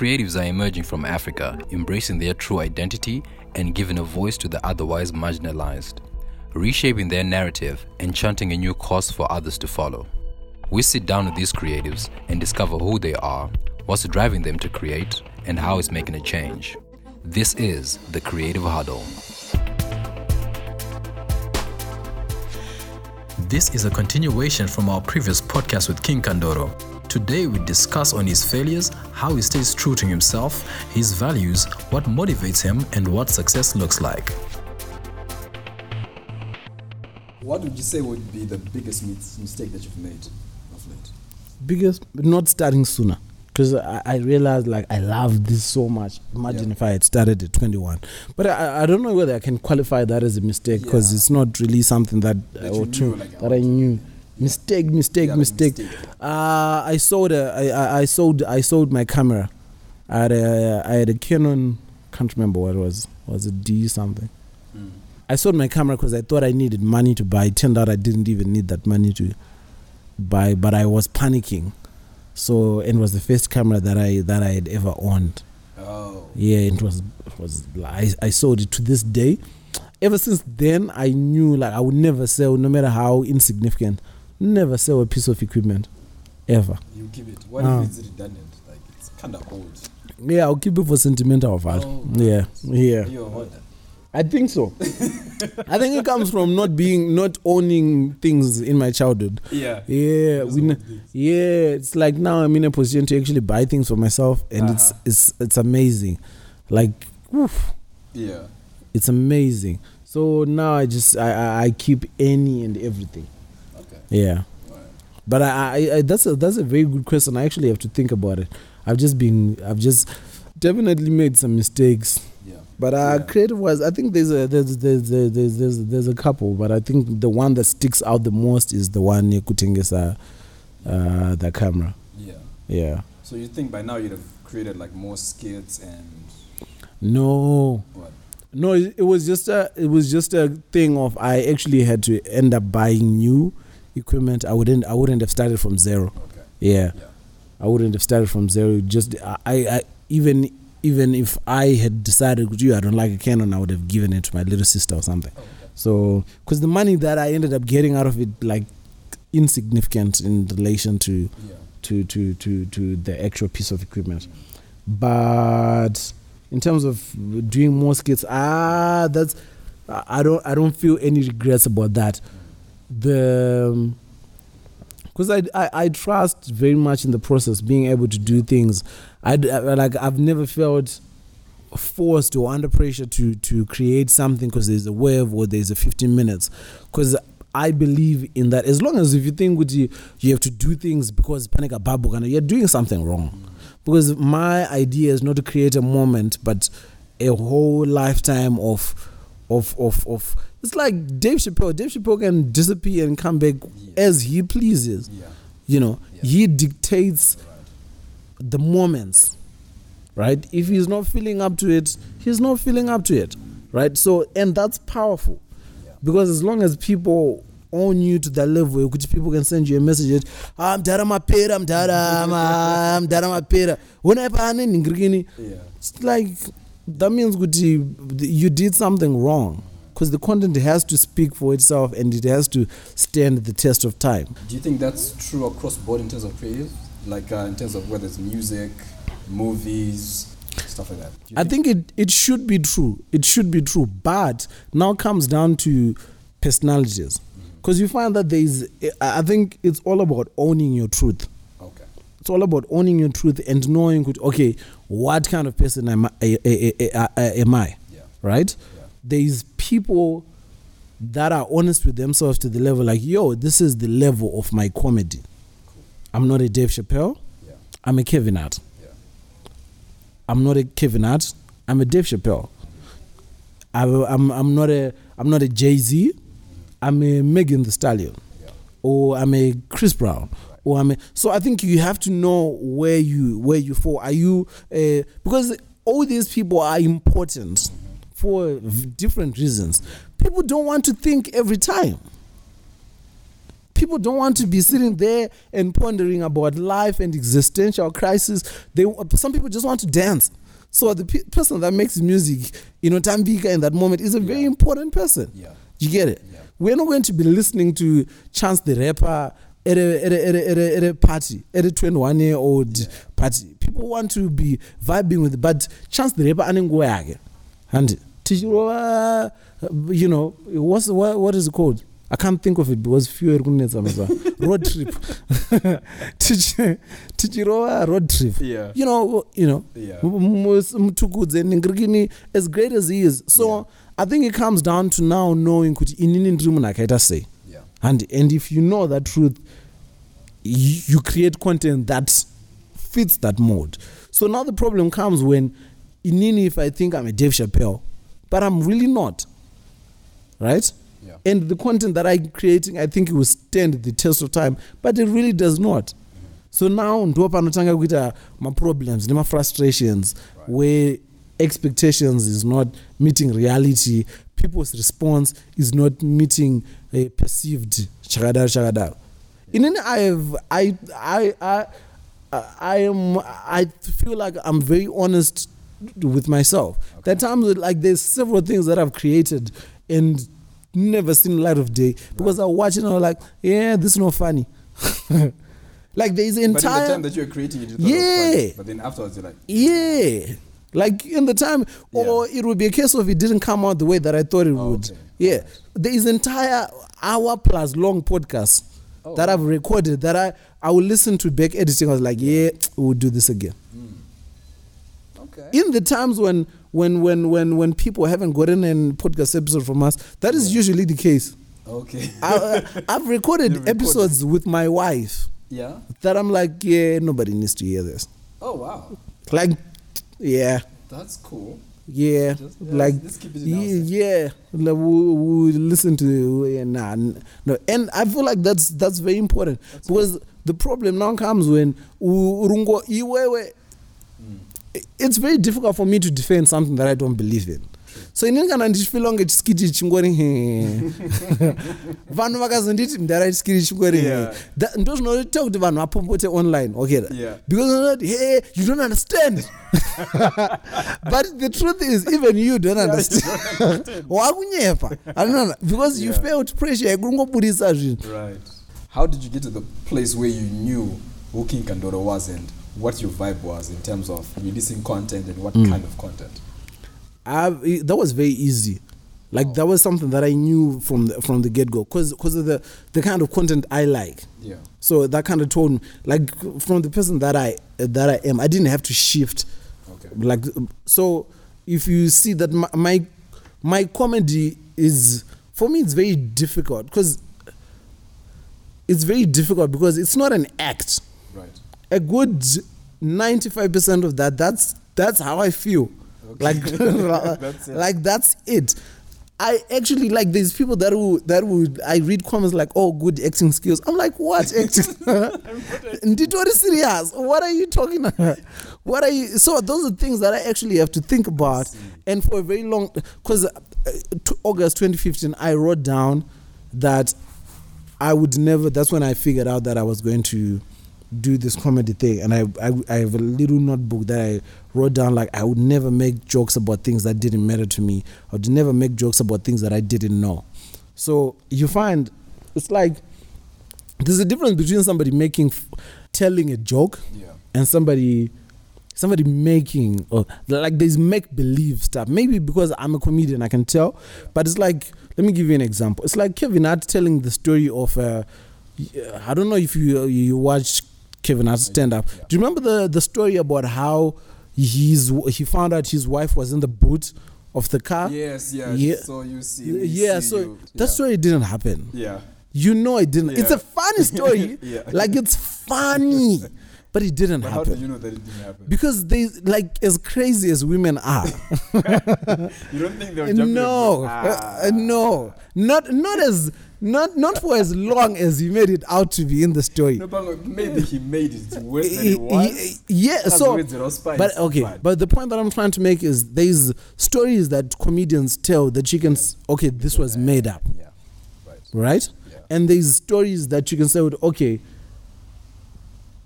creatives are emerging from Africa, embracing their true identity and giving a voice to the otherwise marginalized, reshaping their narrative and chanting a new course for others to follow. We sit down with these creatives and discover who they are, what's driving them to create, and how it's making a change. This is the Creative Huddle. This is a continuation from our previous podcast with King Kandoro. Today we discuss on his failures, how he stays true to himself, his values, what motivates him, and what success looks like. What would you say would be the biggest mistake that you've made of late? biggest not starting sooner because I, I realized like I love this so much. Imagine Yeah. if I had started at 21, but I, I don't know whether I can qualify that as a mistake because Yeah. it's not really something that, That or you two knew, like, I that I knew. Mistake, mistake, Yeah, mistake. mistake. Uh, I sold a, I, I, I sold I sold my camera. I had a I had a Canon. Can't remember what it was. Was it D something? Mm. I sold my camera because I thought I needed money to buy. It turned out I didn't even need that money to buy, but I was panicking. So and it was the first camera that I that I had ever owned. Oh. Yeah, it was it was I, I sold it to this day. Ever since then, I knew like I would never sell, no matter how insignificant, never sell a piece of equipment, ever. You keep it. What Ah. if it's redundant? Like it's kind of old. Yeah, I'll keep it for sentimental value. Oh, yeah, yeah. You're. I think so. I think it comes from not being, not owning things in my childhood. Yeah. Yeah, we, yeah. It's like now I'm in a position to actually buy things for myself, and it's Uh-huh. it's it's amazing. Like, oof, Yeah. it's amazing. So now I just I, I, I keep any and everything. Yeah, but I, I, I that's a that's a very good question. I actually have to think about it. I've just been I've just definitely made some mistakes. Yeah. But uh, Yeah. creative wise, I think there's a there's there's there's there's, there's, there's a couple, but I think the one that sticks out the most is the one Kutengesa, uh, the camera. Yeah. Yeah. So you think by now you'd have created like more skits and No, what? no, it, it was just a it was just a thing of I actually had to end up buying new equipment. I wouldn't I wouldn't have started from zero. Okay. Yeah, Yeah. I wouldn't have started from zero. Just I, I even even if I had decided, you, I don't like a Canon, I would have given it to my little sister or something. Oh, okay. So, because the money that I ended up getting out of it, like insignificant in relation to Yeah. to to to to the actual piece of equipment, but in terms of doing more skits, ah, that's I I don't I don't feel any regrets about that. The um, because I, I I trust very much in the process, being able to do things. I, I- like I've never felt forced or under pressure to to create something because there's a wave or there's a 15 minutes. Because I believe in that. As long as if you think with you you have to do things because panic babu you're doing something wrong. Because my idea is not to create a moment but a whole lifetime of of of of it's like Dave Chappelle. Dave Chappelle can disappear and come back as he pleases. Yeah. you know he dictates Right. the moments right? If he's not feeling up to it he's not feeling up to it right? So and that's powerful. Yeah. because as long as people own you to that level which people can send you a message "Ah, i'm dara mapera i'm dara i'm dara mapera when i Yeah. it's like that means you did something wrong because the content has to speak for itself and it has to stand the test of time Do you think that's true across board in terms of creative? Like uh, in terms of whether it's music, movies, stuff like that. I think it, it should be true. It should be true. But now comes down to personalities. Because you find that there is, I think it's all about owning your truth. Okay. It's all about owning your truth and knowing, okay, what kind of person am I? eh, eh, eh, Am I Yeah. right? Yeah. There's people that are honest with themselves to the level like, yo, this is the level of my comedy. I'm not a Dave Chappelle. Yeah. I'm a Kevin Hart. Yeah. I'm not a Kevin Hart. I'm a Dave Chappelle. I, I'm I'm not a I'm not a Jay Z. I'm a Megan Thee Stallion, Yeah. or I'm a Chris Brown, or I'm a. So I think you have to know where you where you fall. Are you uh, because all these people are important for different reasons. People don't want to think every time. People don't want to be sitting there and pondering about life and existential crisis. They some people just want to dance. So the pe- person that makes music, you know, Tambika in that moment is a very Yeah. important person. Yeah. You get it? Yeah. We're not going to be listening to Chance the Rapper at a, at a, at a, at a, at a party, at a 21 year old party. People want to be vibing with, but Chance the Rapper anengoyake. Tichirova, uh, you know, what's what, what is it called? I can't think of it because few road trip. Tichirova road trip. Yeah. You know, you know, Yeah. as great as he is so i think it comes down to now knowing kuti inini ndiri munhu akaita sei Yeah. and, and if you know that truth you, you create content that fits that mode so now the problem comes when inini if i think i'm a dave chappelle but i'm really not right? Yeah. and the content that i'm creating i think it will stand the test of time but it really does not. Mm-hmm. So now ndo panotanga kuita maproblems nemafrustrations Right. where expectations is not meeting reality people's response is not meeting a perceived chakadaro chakadaro inini i have i i i i am i feel like i'm very honest with myself there are times like there's several things that i've created and never seen light of day because i watch it and i'm like yeah this is not funny like there's But in the entire time that you were creating it, you thought it. Yeah. But then afterwards, you're like, yeah. Like in the time, or it would be a case of it didn't come out the way that I thought it Oh, would. okay. Yeah. There is entire hour plus long podcast Oh, that I've recorded that I, I will listen to back editing. I was like, yeah, we'll do this again. Hmm. Okay. In the times when when when when when people haven't gotten an podcast episode from us, that is usually the case. Okay. I, I've recorded episodes with my wife yeah. that I'm like, yeah, nobody needs to hear this. Oh, wow. Like, yeah. That's cool. Yeah, Just- yeah, like let's keep it in yeah, like we, we listen to yeah, nah, no, and I feel like that's that's very important because the problem now comes when u- urungo iwewe. It's very difficult for me to defend something that I don't believe in. So inini kana ndichifila kunge chisikiti chingori he vanhu vakazonditi ndara chisikiti chingori he Yeah. Ndo zvinoita kuti vanhu vapombote online okay Yeah. because vanoti hey you don't understand but the truth is even you don't understand wakunyepa because you Yeah. felt pressure yekurungobudisa zvinhu Right. How did you get to the place where you knew who King Kandoro was and what your vibe was in terms of releasing content and what Mm. kind of content? I've, that was very easy like that was something that i knew from the, from the get-go because of the, the kind of content i like Yeah. so that kind of told me like from the person that i that i am i didn't have to shift Okay. like so if you see that my my, my comedy is for me it's very difficult because it's very difficult because it's not an act Right. A good 95% of that that's that's how i feel. Okay. like That's it. like that's it. I actually like these people that would that would I read comments like oh good acting skills. I'm like what acting? Nditori serious? What are you talking about? What are you so those are things that I actually have to think about. And for a very long because uh, August 2015 I wrote down that I would never. That's when I figured out that I was going to do this comedy thing, and I, I I have a little notebook that I wrote down like I would never make jokes about things that didn't matter to me. I would never make jokes about things that I didn't know. So you find it's like there's a difference between somebody making telling a joke Yeah. and somebody somebody making or like there's make believe stuff maybe because i'm a comedian i can tell but it's like let me give you an example it's like kevin hart telling the story of uh i don't know if you you watch kevin hart stand up Yeah. do you remember the the story about how he's he found out his wife was in the boot of the car Yes, yeah. Yeah. So you see. yeah see so you. that yeah. story didn't happen Yeah. you know it didn't it's a funny story Yeah. like it's funny but it didn't But how happen did you know that it didn't happen? because they like as crazy as women are you don't think they'll jump no in uh, uh, no not not as not not for as long as he made it out to be in the story No, but maybe he made it worse than it was. yeah so but okay but- but the point that i'm trying to make is there's stories that comedians tell that you can s- okay this was made up Yeah. Right. right Yeah. and there's stories that you can say, okay,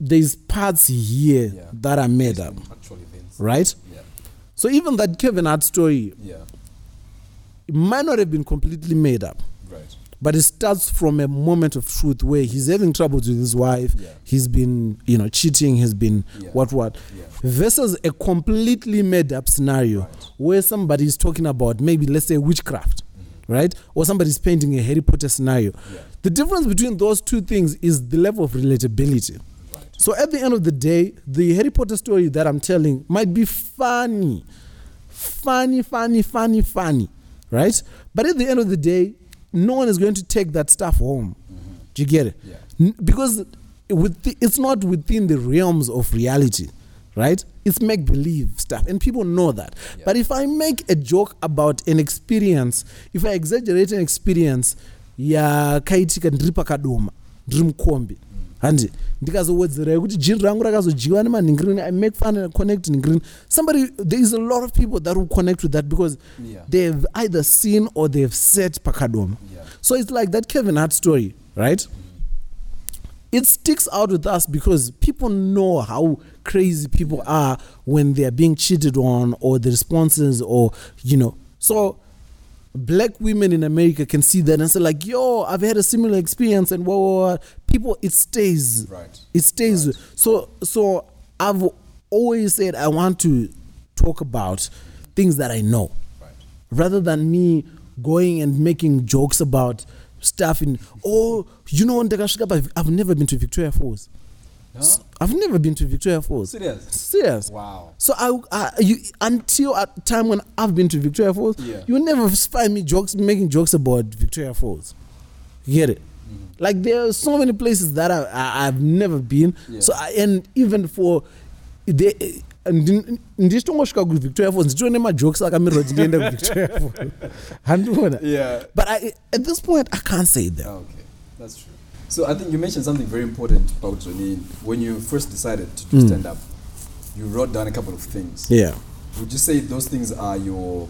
there's parts here Yeah. that are made up, right? Yeah. So even that Kevin Hart story Yeah. it might not have been completely made up. But it starts from a moment of truth where he's having troubles with his wife, Yeah. he's been, you know, cheating, he's been Yeah. what what, Yeah. versus a completely made up scenario Right. where somebody is talking about maybe let's say witchcraft, right, or somebody's painting a Harry Potter scenario. Mm-hmm. The difference between those two things is the level of relatability. Right. So at the end of the day, the Harry Potter story that I'm telling might be funny, funny, funny, funny, funny, right? But at the end of the day, no one is going to take that stuff home. Do you get it? Yeah. N- Because with the, it's not within the realms of reality, right? It's make believe stuff, and people know that. Yeah. But if I make a joke about an experience, if I exaggerate an experience, ya kaitika ndiri pakadoma ndiri mukombe handi ndikazowedzera yekuti jini rangu rakazodyiwa nemanhingirini i make fun and connect ningirini somebody there is a lot of people that will connect with that because Yeah. they've either seen or they've set pakadoma Yeah. so it's like that kevin hart story right it sticks out with us because people know how crazy people are when they are being cheated on or the responses or you know so black women in america can see that and say like yo i've had a similar experience and whoa, whoa, whoa. People it stays Right. it stays Right. so so i've always said i want to talk about things that i know Right. rather than me going and making jokes about stuff in oh you know ndakasvika i've never been to victoria falls Huh? i've never been to victoria falls Serious? serious Wow. so I, I you, until a time when I've been to Victoria Falls, Yeah. you never find me jokes making jokes about Victoria Falls. You get it? Like there are so many places that I, I I've never been. Yeah. So I, and even for the ndicitongosvika kuvictoria falls nditone majokes akamirira kuti ndiende kuvictoria falls handiona but I, at this point i can't say that Okay, that's true. So I think you mentioned something very important about Johnny. When you first decided to do Mm. stand up, you wrote down a couple of things. yeah Would you say those things are your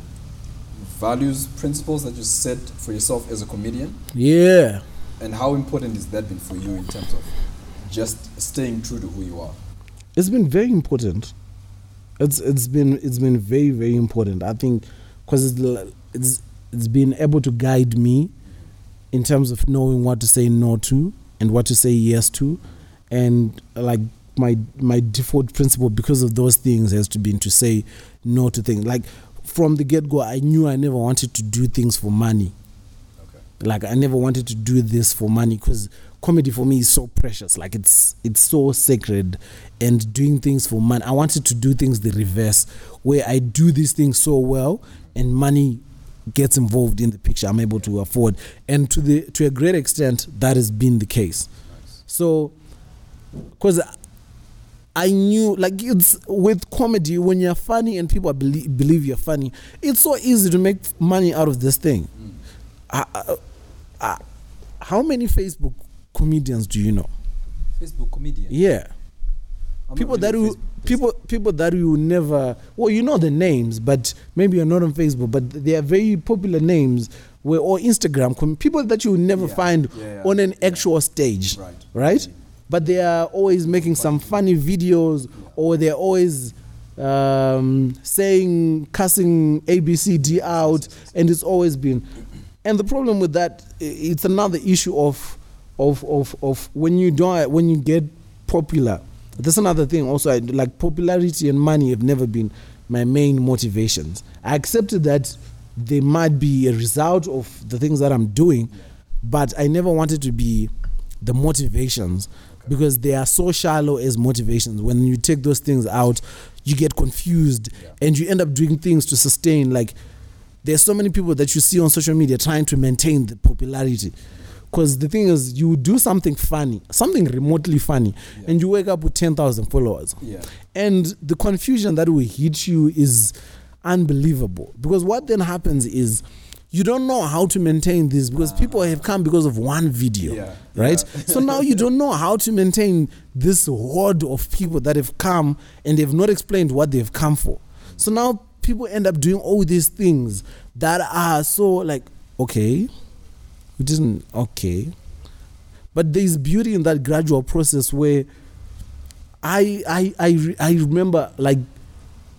values, principles that you set for yourself as a comedian? yeah And how important has that been for you in terms of just staying true to who you are? it's been very important. It's it's been it's been very very important. I think because it's, it's it's been able to guide me in terms of knowing what to say no to and what to say yes to, and like my my default principle because of those things has to be to say no to things. Like from the get go, I knew I never wanted to do things for money. Like i never wanted to do this for money because comedy for me is so precious. Like it's it's so sacred. And doing things for money i wanted to do things the reverse where i do these things so well and money gets involved in the picture i'm able to afford. And to the to a great extent that has been the case. So because I knew like it's with comedy when you're funny and people believe, believe you're funny, it's so easy to make money out of this thing. Mm. I, I, I, how many Facebook comedians do you know? Facebook comedian. Yeah, I'm people really that you Facebook- people people that you never well you know the names, but maybe you're not on Facebook, but they are very popular names. Where or Instagram people that you will never Yeah, find yeah, yeah, on an actual stage, Right. right? But they are always making some funny videos, or they're always um, saying cussing ABCD out, and it's always been. And the problem with that, it's another issue of, of, of, of when you don't, when you get popular. That's another thing. Also, I, like popularity and money have never been my main motivations. I accepted that they might be a result of the things that I'm doing, but I never wanted to be the motivations because they are so shallow as motivations. When you take those things out, you get confused and you end up doing things to sustain. Like, there's so many people that you see on social media trying to maintain the popularity. Because the thing is, you do something funny, something remotely funny, Yeah. and you wake up with 10,000 followers. Yeah. And the confusion that will hit you is unbelievable. Because what then happens is you don't know how to maintain this because ah. people have come because of one video. Yeah, Right? yeah. so now you don't know how to maintain this horde of people that have come and they've not explained what they've come for. So now people end up doing all these things that are so like, okay, we didn't, okay. but there's beauty in that gradual process where I I I re- I remember like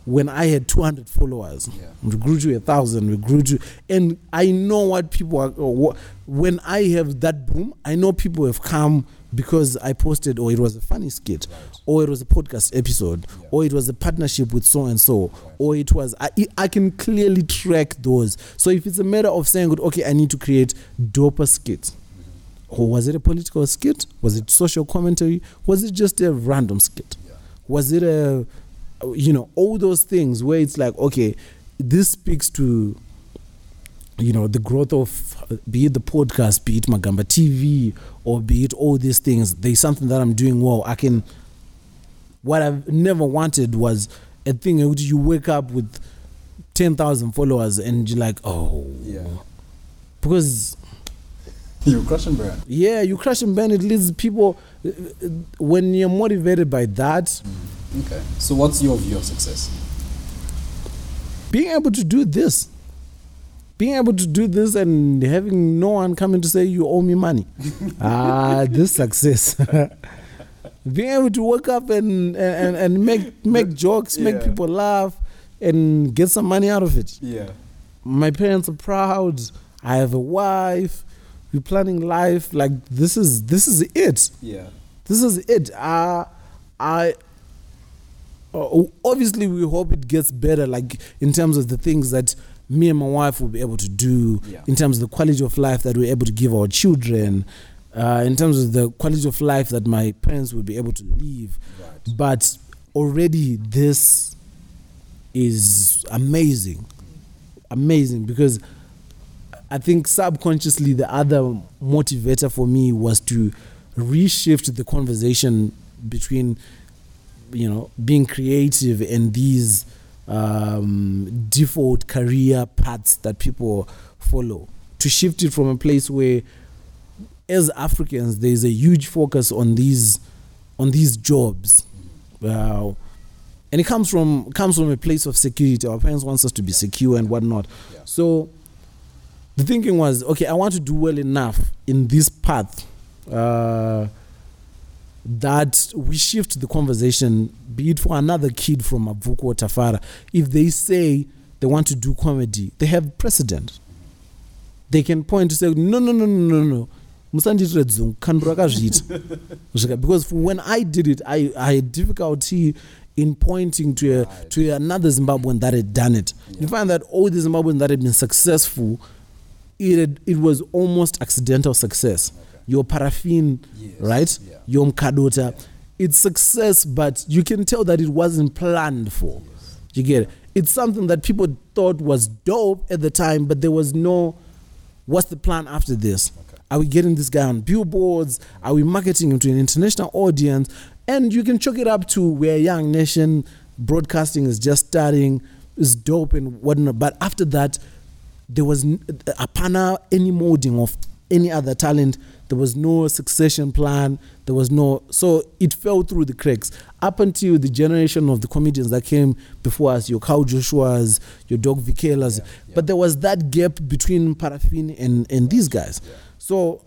when I had 200 followers, Yeah. we grew to a thousand, we grew to, and I know what people are. What, when I have that boom, I know people have come because I posted, or it was a funny skit, Right. or it was a podcast episode, Yeah. or it was a partnership with so and so, or it was. I, I can clearly track those. So if it's a matter of saying, okay, I need to create doper skits. Mm-hmm. Or was it a political skit? Was it social commentary? Was it just a random skit? Yeah. Was it a, you know, all those things where it's like, okay, this speaks to, you know, the growth of, be it the podcast, be it Magamba TV, or be it all these things. There's something that I'm doing well. I can, what I've never wanted was a thing in which you wake up with 10,000 followers and you're like, oh, Yeah. because You crushing brand. yeah, you crash and burn. It leads people when you're motivated by that. Mm. Okay. So what's your view of success? Being able to do this, being able to do this, and having no one coming to say you owe me money. ah, this success. being able to wake up and and, and make make jokes, make people laugh, and get some money out of it. Yeah. My parents are proud. I have a wife. We're planning life. Like this is this is it. Yeah. this is it. Uh, I uh, obviously we hope it gets better, like in terms of the things that me and my wife will be able to do, Yeah. in terms of the quality of life that we're able to give our children, uh, in terms of the quality of life that my parents will be able to live. Right. But already this is amazing, amazing because I think subconsciously the other motivator for me was to reshift the conversation between you know being creative and these um, default career paths that people follow. To shift it from a place where as Africans there's a huge focus on these on these jobs. Uh, and it comes from comes from a place of security. Our parents want us to be secure and whatnot. Yeah. so the thinking was okay i want to do well enough in this path. Uh, that we shift the conversation be it for another kid from Mabvuku or Tafara if they say they want to do comedy they have precedent. They can point to say no no no no no no. Musandiitire dzungu khandu rakazviita because when i did it I, I had difficulty in pointing to a, to another zimbabwean that had done it. You find that all the zimbabweans that had been successful it, had, it was almost accidental success. Your paraffin Yes. right Yeah. your Mukadota Yeah. it's success but you can tell that it wasn't planned for Yes. you get it it's something that people thought was dope at the time but there was no what's the plan after this Okay. are we getting this guy on billboards are we marketing him to an international audience and you can chalk it up to we're a young nation broadcasting is just starting is dope and whatnot but after that there was n- apana any molding of any other talent there was no succession plan there was no so it fell through the cracks up until the generation of the comedians that came before us your Carl Joshua's your Doc Vikelas Yeah, yeah. but there was that gap between paraffin and and these guys Yeah. so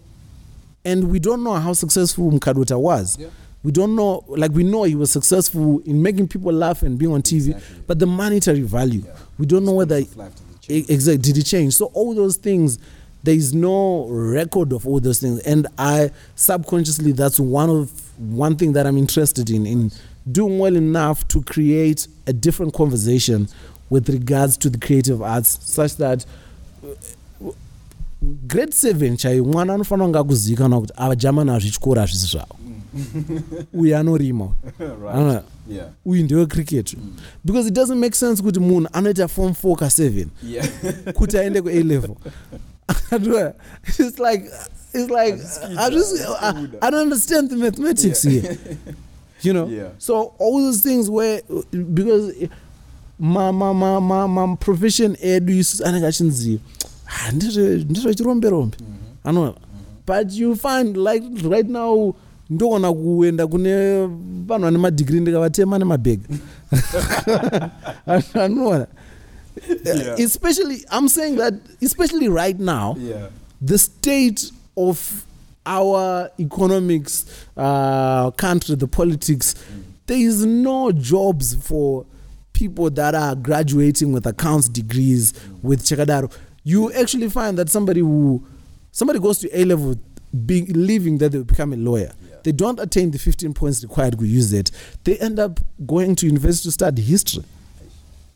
and we don't know how successful Mukadota was we don't know like we know he was successful in making people laugh and being on tv Exactly. but the monetary value we don't know whether Of life did it change? Exactly. Did it change? So all those things, there is no record of all those things, and I subconsciously that's one of one thing that I'm interested in in doing well enough to create a different conversation with regards to the creative arts, such that. uh, grade 7 chaiyo mwana anofanira kunge akuzivikanwa kuti ava jamani hazvi chikoro hazvisi zvavo. Uyu anorima uyu ndewe cricket. Because it doesn't make sense kuti munhu anoita form 4 ka7 Yeah. kuti aende ku A level. it's like it's like I just I, I don't understand the mathematics Yeah. here. You know. Yeah. So all those things where because my my my my, my profession edu isusu anenge achinzi "Ah, ndizve chirombe rombe anoona but you find like right now ndogona kuenda kune vanhu vane madhigiri ndikavatema nemabhega anoona Yeah. especially i'm saying that especially right now Yeah. the state of our economics, uh, country, the politics, there is no jobs for people that are graduating with accounts degrees with Chekadaro. You actually find that somebody who somebody goes to A level believing that they'll become a lawyer. Yeah. They don't attain the 15 points required to use it. They end up going to university to study history.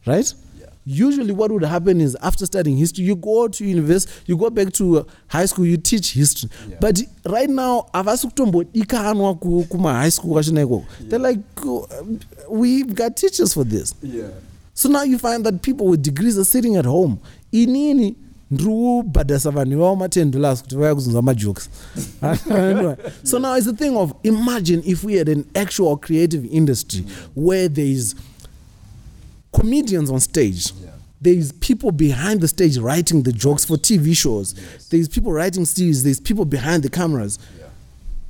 Right? Usually, what would happen is after studying history, you go to university, you go back to uh, high school, you teach history. Yeah. But right now, avasi kutombodikanwa ku- kuma high school kwachona ikoko. They're like, "Oh, um, we've got teachers for this. Yeah. So now you find that people with degrees are sitting at home. Inini ndiri kubhadhasa vanhu ivavo ma10 dollars kuti vauya kuzonzwa majokes so now it's a thing of imagine if we had an actual creative industry where there is comedians on stage Yeah. there is people behind the stage writing the jokes for tv shows there's people writing series there's people behind the cameras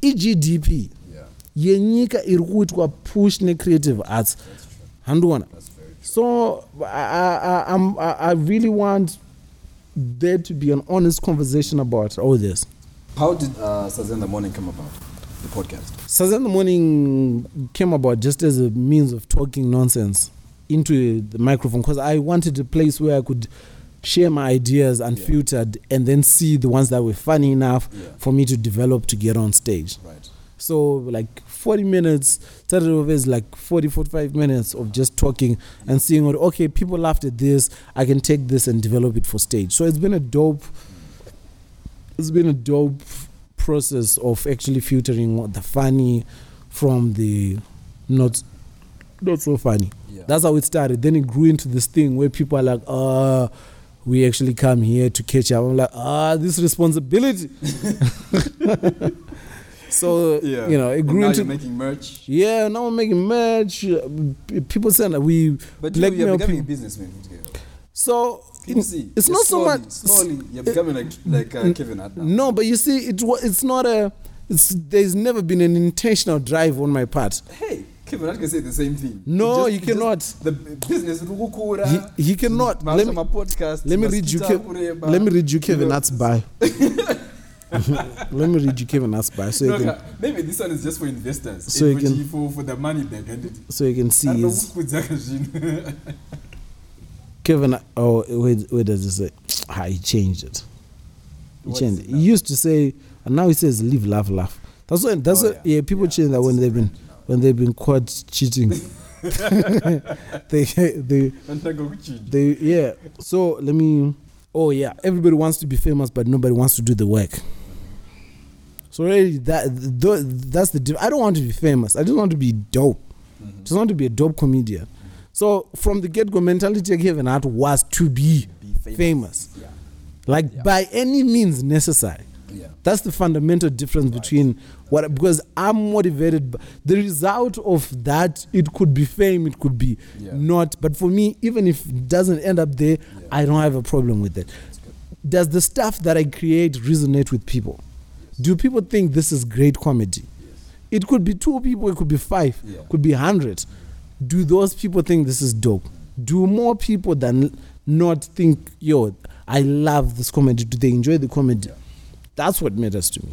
Yeah. egdp Yeah. yenyika iri kuitwa push necreative arts That's true. handiona That's very true. so I, I, I, I'm, I really want there to be an honest conversation about all this. How did uh, in the morning come about? The podcast. Sazen the morning came about just as a means of talking nonsense into the microphone because I wanted a place where I could share my ideas unfiltered and then see the ones that were funny enough Yeah. for me to develop to get on stage. Right. So like 40 minutes, started off as like 40, 45 minutes of just talking and seeing what, okay, people laughed at this, I can take this and develop it for stage. So it's been a dope, it's been a dope process of actually filtering what the funny from the not, not so funny. Yeah. That's how it started. Then it grew into this thing where people are like, uh, we actually come here to catch up. I'm like, ah, this responsibility. so, yeah. you know, it grew now into. you're making merch. yeah, now we're making merch. People saying that we But you, you're becoming a businessman. So, you see? it's not so much. Slowly, you're becoming like like uh, Kevin Hart now. No, but you see, it it's not a. It's there's never been an intentional drive on my part. Hey, Kevin Hart can say the same thing. No, He you cannot. just- The business rukukura. He, he cannot. Let me, podcast. let me read you. Kev, let me read you Kevin Hart's bio. let me read you Kevin Hart's bio so you No, can maybe this one is just for investors. So you can- for, for the money back and it. so you can see I his who puts that machine. Kevin. Oh, where, where does it say? Ah, he changed it. He What changed it. it He used to say, and now he says, "Live, laugh, laugh." That's what. That's Oh, what. Yeah, yeah. people Yeah, change that when they've been now. When they've been caught cheating. they they And I go, "Kuchinja." they yeah. So let me. Oh yeah, everybody wants to be famous, but nobody wants to do the work. So really, that th- that's the. I don't want to be famous. I just want to be dope. Mhm. Just want to be a dope comedian. So from the get go, mentality I gave an Hart was to be Be famous, Yeah. like Yeah. by any means necessary. Yeah. That's the fundamental difference Right. between what because I'm motivated. The result of that it could be fame, it could be Yeah. not. But for me, even if it doesn't end up there, Yeah. I don't have a problem with it. Does the stuff that I create resonate with people? Do people think this is great comedy? Yes. It could be two people, it could be five, Yeah. could be hundred. Do those people think this is dope? Do more people than not think, yo, I love this comedy? Do they enjoy the comedy? That's what matters to me.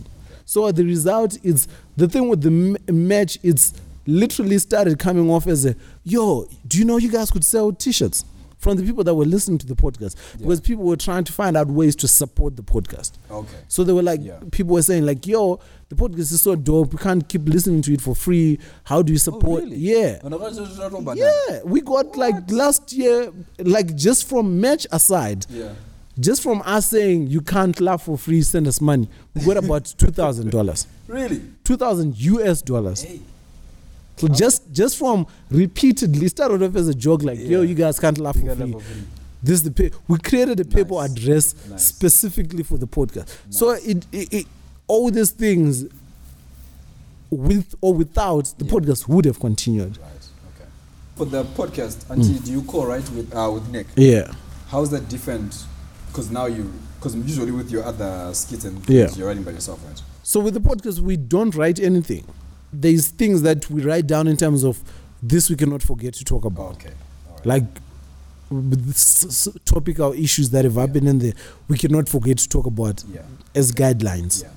So the result is the thing with the m- match. It's literally started coming off as a yo. Do you know you guys could sell T-shirts from the people that were listening to the podcast Yeah. because people were trying to find out ways to support the podcast. Okay. So they were like, Yeah. people were saying like, yo, the podcast is so dope. We can't keep listening to it for free. How do you oh, support? Oh, really? Yeah. And I was just talking about that. Yeah, we got like last year, like just from match aside, Yeah. Just from us saying you can't laugh for free, send us money, we got about two thousand dollars, Really? two thousand US dollars. Hey. So just just from repeatedly started off as a joke, like yo, you guys can't laugh for free. free. This is the pay. We created a PayPal Nice. address Nice. specifically for the podcast. So it, it, it all these things, with or without the Yeah. podcast, would have continued. Right. Okay. For the podcast, Auntie, do you co-write with uh, with Nick? Yeah. How's that different? Because now you, because usually with your other skits and things, Yeah. you're writing by yourself, right? So with the podcast, we don't write anything. There's things that we write down in terms of this we cannot forget to talk about, okay. Right. like topical issues that have happened in there. We cannot forget to talk about yeah. as guidelines. Yeah.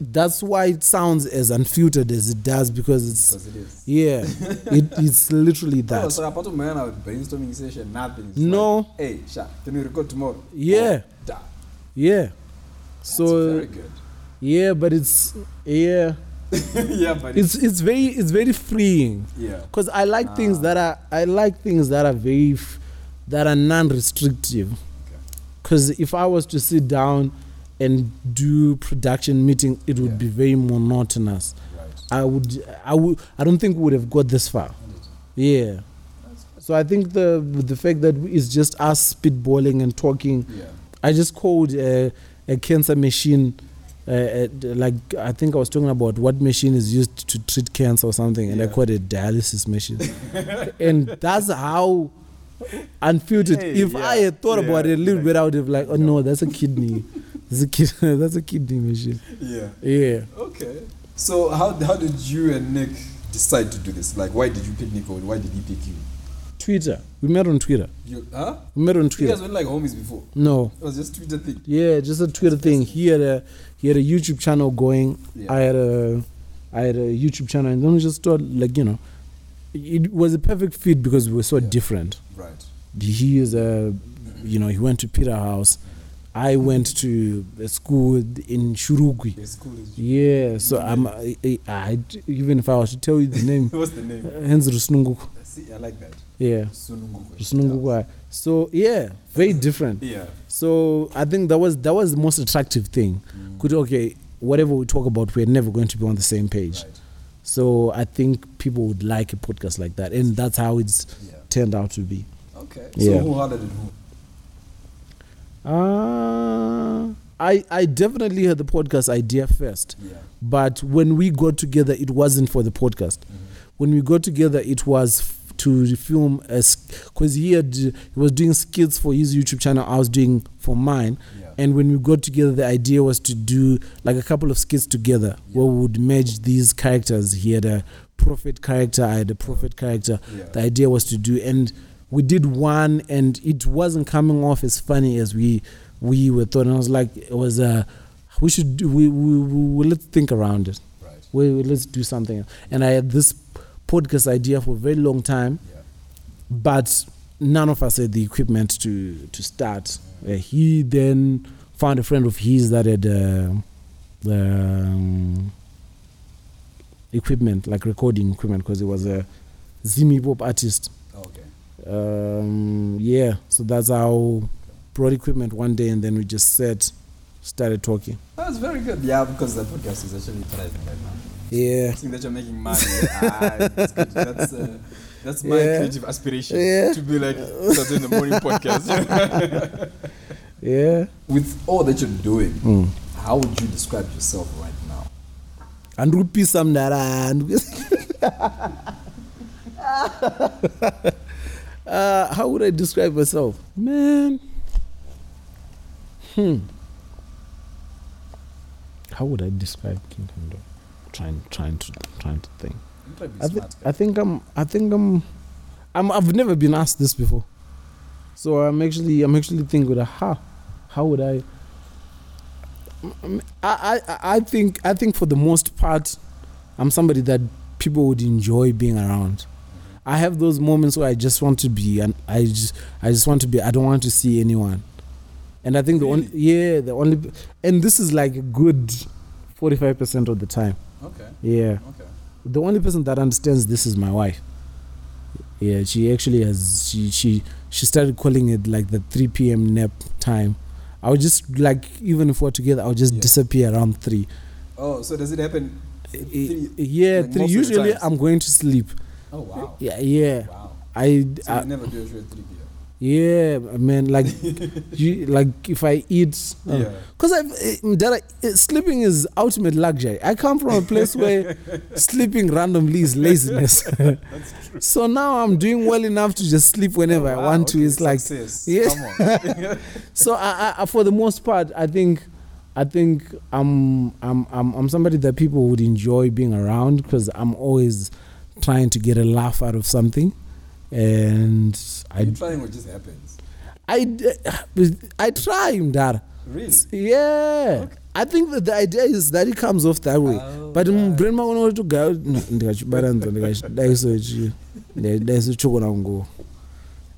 That's why it sounds as unfiltered as it does because it's Because it is. yeah, it, it's literally Oh, that. so apart from man brainstorming session, nothing. It's No. Like, hey, Sha, can we record tomorrow? Yeah. Oh. Yeah. That's So very good. yeah, but it's yeah, yeah, but it's it's very it's very freeing yeah. because I like things that are I like things that are very f- that are non-restrictive. Because if I was to sit down and do production meeting, it would Yeah. be very monotonous. Right. I would I would I don't think we would have got this far. Yeah. So I think the the fact that it's just us spitballing and talking. Yeah. I just called uh, a cancer machine. Uh, like I think I was talking about what machine is used to treat cancer or something, and I called it dialysis machine. and that's how unfiltered. Hey, if I had thought about it a little bit, I would have like, oh no, that's a kidney. That's a kid. that's a kidney eh, machine. Yeah. Yeah. Okay. So how how did you and Nick decide to do this? Like, why did you pick Nick or why did he pick you? Twitter. We met on Twitter. You huh? We met on Twitter. You guys were like homies before. No. It was just Twitter thing. Yeah, just a Twitter thing. He had a he had a YouTube channel going. Yeah. I had a I had a YouTube channel, and then we just thought like you know, it was a perfect fit because we were so Yeah. different. Right. He is a, you know, he went to Peterhouse. I went to a school in Shurugwi. His school is. Yeah, so I'm I, I, I- even if I was to tell you the name, What's the name? Hens Rusununguku. See, I like that. Yeah, Sununguku. So yeah, very different. Yeah. So I think that was that was the most attractive thing. Mm. Could okay, whatever we talk about, we're never going to be on the same page. Right. So I think people would like a podcast like that, and that's how it's Yeah. turned out to be. Okay. So Yeah. who who? Uh, I I definitely had the podcast idea first, Yeah. but when we got together, it wasn't for the podcast. When we got together, it was f- to film as because he had he was doing skits for his YouTube channel. I was doing for mine. Yeah. And when we got together, the idea was to do like a couple of skits together where we would merge these characters. He had a prophet character, I had a prophet character. Yeah. The idea was to do, and we did one, and it wasn't coming off as funny as we we were thought. And I was like, it was a, we should do, we, we, we let's think around it. Right. We, we- let's do something. And I had this podcast idea for a very long time Yeah. but none of us had the equipment to to start. Uh, he then found a friend of his that had uh, the um, equipment, like recording equipment, because he was a Zimi pop artist. Okay. Um, yeah, so that's how brought equipment one day, and then we just sat, started talking. That's very good. Yeah, because the podcast is actually thriving right now. Yeah, Seeing that you're making money, ah, that's good. That's uh, that's my Yeah. creative aspiration Yeah. to be like Saturday in the morning podcast. yeah. With all that you're doing, Mm. how would you describe yourself right now? And rupi some naran. uh, how would I describe myself? Man. Hmm. How would I describe King Dog? Trying trying to trying to think. You try be I, smart. I think I'm I think I'm I'm I've never been asked this before. So I'm actually I'm actually thinking how how would I I, I I think I think for the most part I'm somebody that people would enjoy being around. I have those moments where I just want to be and I just I just want to be I don't want to see anyone. And I think the only yeah, the only and this is like a good 45% of the time. Okay. Yeah Okay. the only person that understands this is my wife. Yeah, she actually has she she she started calling it like the 3 p.m. nap time. I would just like even if we're together, I would just Yeah. disappear around three. Oh, so does it happen? Three- yeah, like three. most of the Usually. I'm going to sleep. Oh wow. Yeah, yeah. Wow. I, So I never do a 3 p.m. yeah, man. Like, you, like if I eat, uh, Yeah. Because I, that I, eh, sleeping is ultimate luxury. I come from a place where sleeping randomly is laziness. so now I'm doing well enough to just sleep whenever I Wow, want to. It's like success. Yeah. Come on. so. I, I, for the most part, I think, I think I'm, I'm, I'm, I'm somebody that people would enjoy being around because I'm always trying to get a laugh out of something, and I, trying what just happens. I I try, Mdara. Really? Yeah. Okay. I think that the idea is that it comes off that way. Oh, but brain makona kuti ga ndikachibaranza ndikadaiso chi daiso choko nangu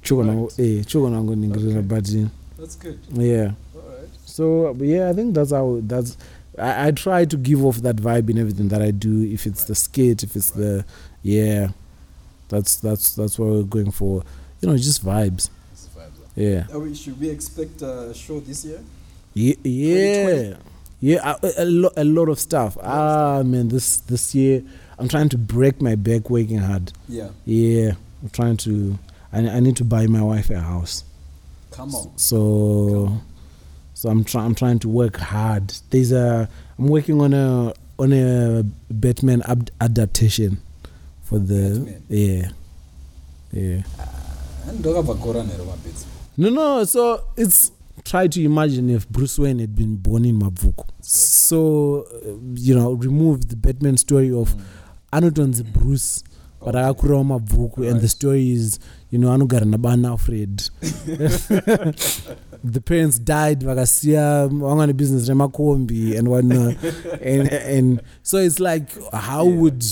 choko nangu eh choko nangu ningirira but uh, That's good. yeah right. so yeah i think that's how that's I, I try to give off that vibe in everything that i do if it's the skit if it's the yeah. That's that's that's what we're going for. You know just vibes. That's the yeah. We, should we expect a show this year? Ye- yeah. Yeah a, a, lot, a lot of stuff. Ah man this this year i'm trying to break my back working hard. Yeah. yeah i'm trying to i, I need to buy my wife a house. Come on. so so i'm trying i'm trying to work hard. There's a i'm working on a on a batman ab- adaptation for the yeah yeah ndakabva kora nero mabhitsi No, no. So it's try to imagine if Bruce Wayne had been born in Mavuku. So uh, you know, remove the Batman story of Anoton's Bruce, but Okay. akakura mabvuku, and the Right. story is you know anogara nabana Alfred. the parents died vakasiya vanga business remakombi and whatnot, and and so it's like how Yeah. would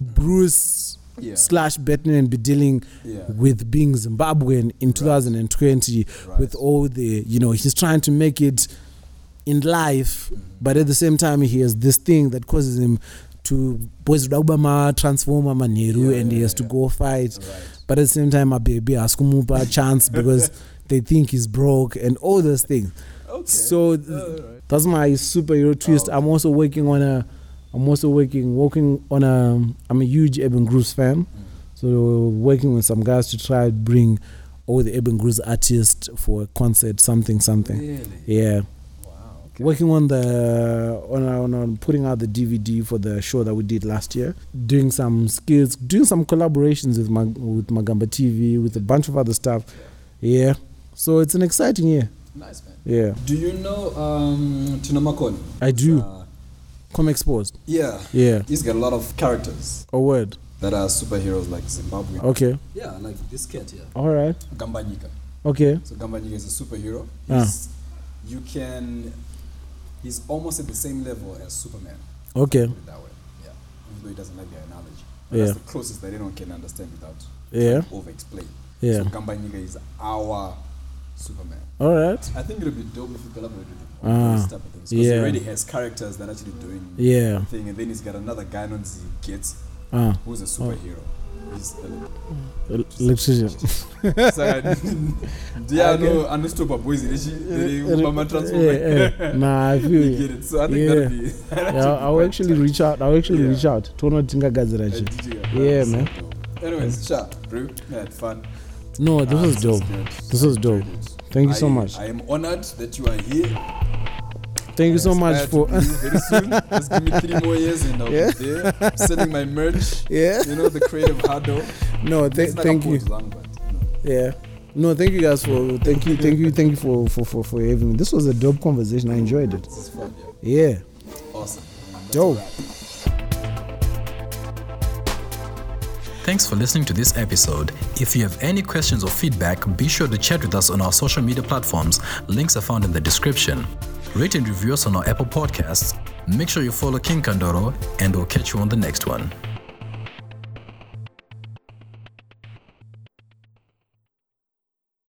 Bruce Yeah. slash Batman be dealing Yeah. with being Zimbabwean in 2020 Right. with all the, you know, he's trying to make it in life, mm-hmm. but at the same time, he has this thing that causes him to boys ma transformer manheru Yeah, and he has to go fight. Right. But at the same time, a baby has a chance because they think he's broke and all those things. Okay. So th- that's my superhero twist. okay. I'm also working on a, I'm also working working on a. I'm a huge Eben Grooves fan, so working with some guys to try to bring all the Eben Grooves artists for a concert, something, something. Really? Yeah, Wow. Okay. working on the on, on on putting out the DVD for the show that we did last year. Doing some skills, doing some collaborations with Mag, with Magamba TV, with a bunch of other stuff. Yeah, so it's an exciting year. Nice man. Yeah, Do you know um, Tina Makoni? I do. Uh, come exposed. yeah. Yeah, He's got a lot of characters a word. that are superheroes like Zimbabwe. Okay, Yeah, like this cat here, all right. Gambanyika. Okay. So Gambanyika is a superhero. Ah. You can. He's almost at the same level as Superman. Okay. That way. Yeah. Even though he doesn't like the analogy. But Yeah. That's the closest that anyone can understand without Yeah. over-explain. Yeah. So Gambanyika is our Superman. All right. I think it would be dope if we collaborate with him Ah, on this type of things. Because yeah. he already has characters that are actually doing Yeah. thing, and then he's got another guy on Z Ah. who's a superhero. He's uh, el- Electrician. saka ndiye ano anostopa boys ichibama transformer Yeah, yeah. Nah, I feel you you. get it so i think Yeah. that'd be Yeah, I'll actually reach out. I'll actually Yeah. reach out. Tono tingagadzira Uh, chi. DJ, Yeah, man. anyways sha bro we had fun No, this Ah, was dope. This was dope. Thank you so much. i am honored that you are here Thank you so much for. to be you very soon just give me three more years and i'll Yeah. be there selling my merch Yeah. you know the creative huddle No, th- thank you. long, but, know. Yeah. No, thank you guys for thank you, thank you, thank you for for for, for having me. This was a dope conversation. I enjoyed it. this is fun yeah Yeah. awesome Dope. Thanks for listening to this episode. If you have any questions or feedback, be sure to chat with us on our social media platforms. Links are found in the description. Rate and review us on our Apple Podcasts. Make sure you follow King Kandoro, and we'll catch you on the next one.